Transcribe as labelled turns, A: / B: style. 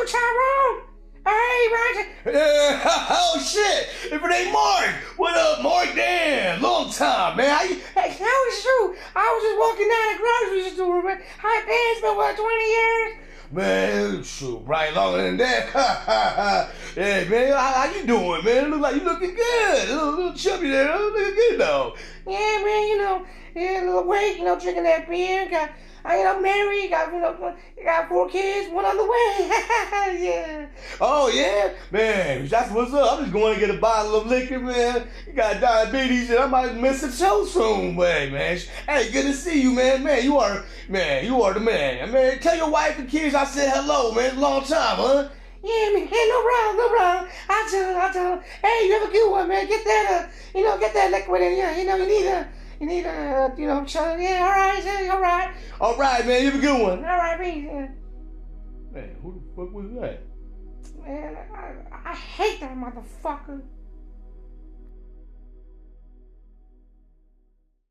A: you, Tyrone. Hey, Roger. Uh, oh, shit. If it ain't Mark. What up, Mark? Damn, long time, man. How you?
B: Hey, that was true. I was just walking down the grocery store, man. I dance been, what, 20 years?
A: Man, shoot, right longer than that. hey, man, how, how, you doing, man? It look like you looking good. A little, little chubby there. Looking good, though.
B: Yeah, man, you know, yeah, a little weight, you know, drinking that beer. Got, I, you know, married, got, you know, got four kids, one on the way. yeah.
A: Oh, yeah? Man, that's what's up. I'm just going to get a bottle of liquor, man. You got diabetes, and I might miss a show soon, man, man. Hey, good to see you, man. Man, you are, man, you are the man. Man, tell your wife and kids I said hello, man. Long time, huh?
B: Yeah, man. Hey, no problem, no problem. I tell I tell Hey, you have a good one, man. Get that, uh, you know, get that liquid in here. You know, you need a, you need a, you know, so, yeah, all right, yeah, all right.
A: All right, Alright man. You have a good one.
B: All right, man.
A: Man, who the fuck was that?
B: Man, I, I hate that motherfucker.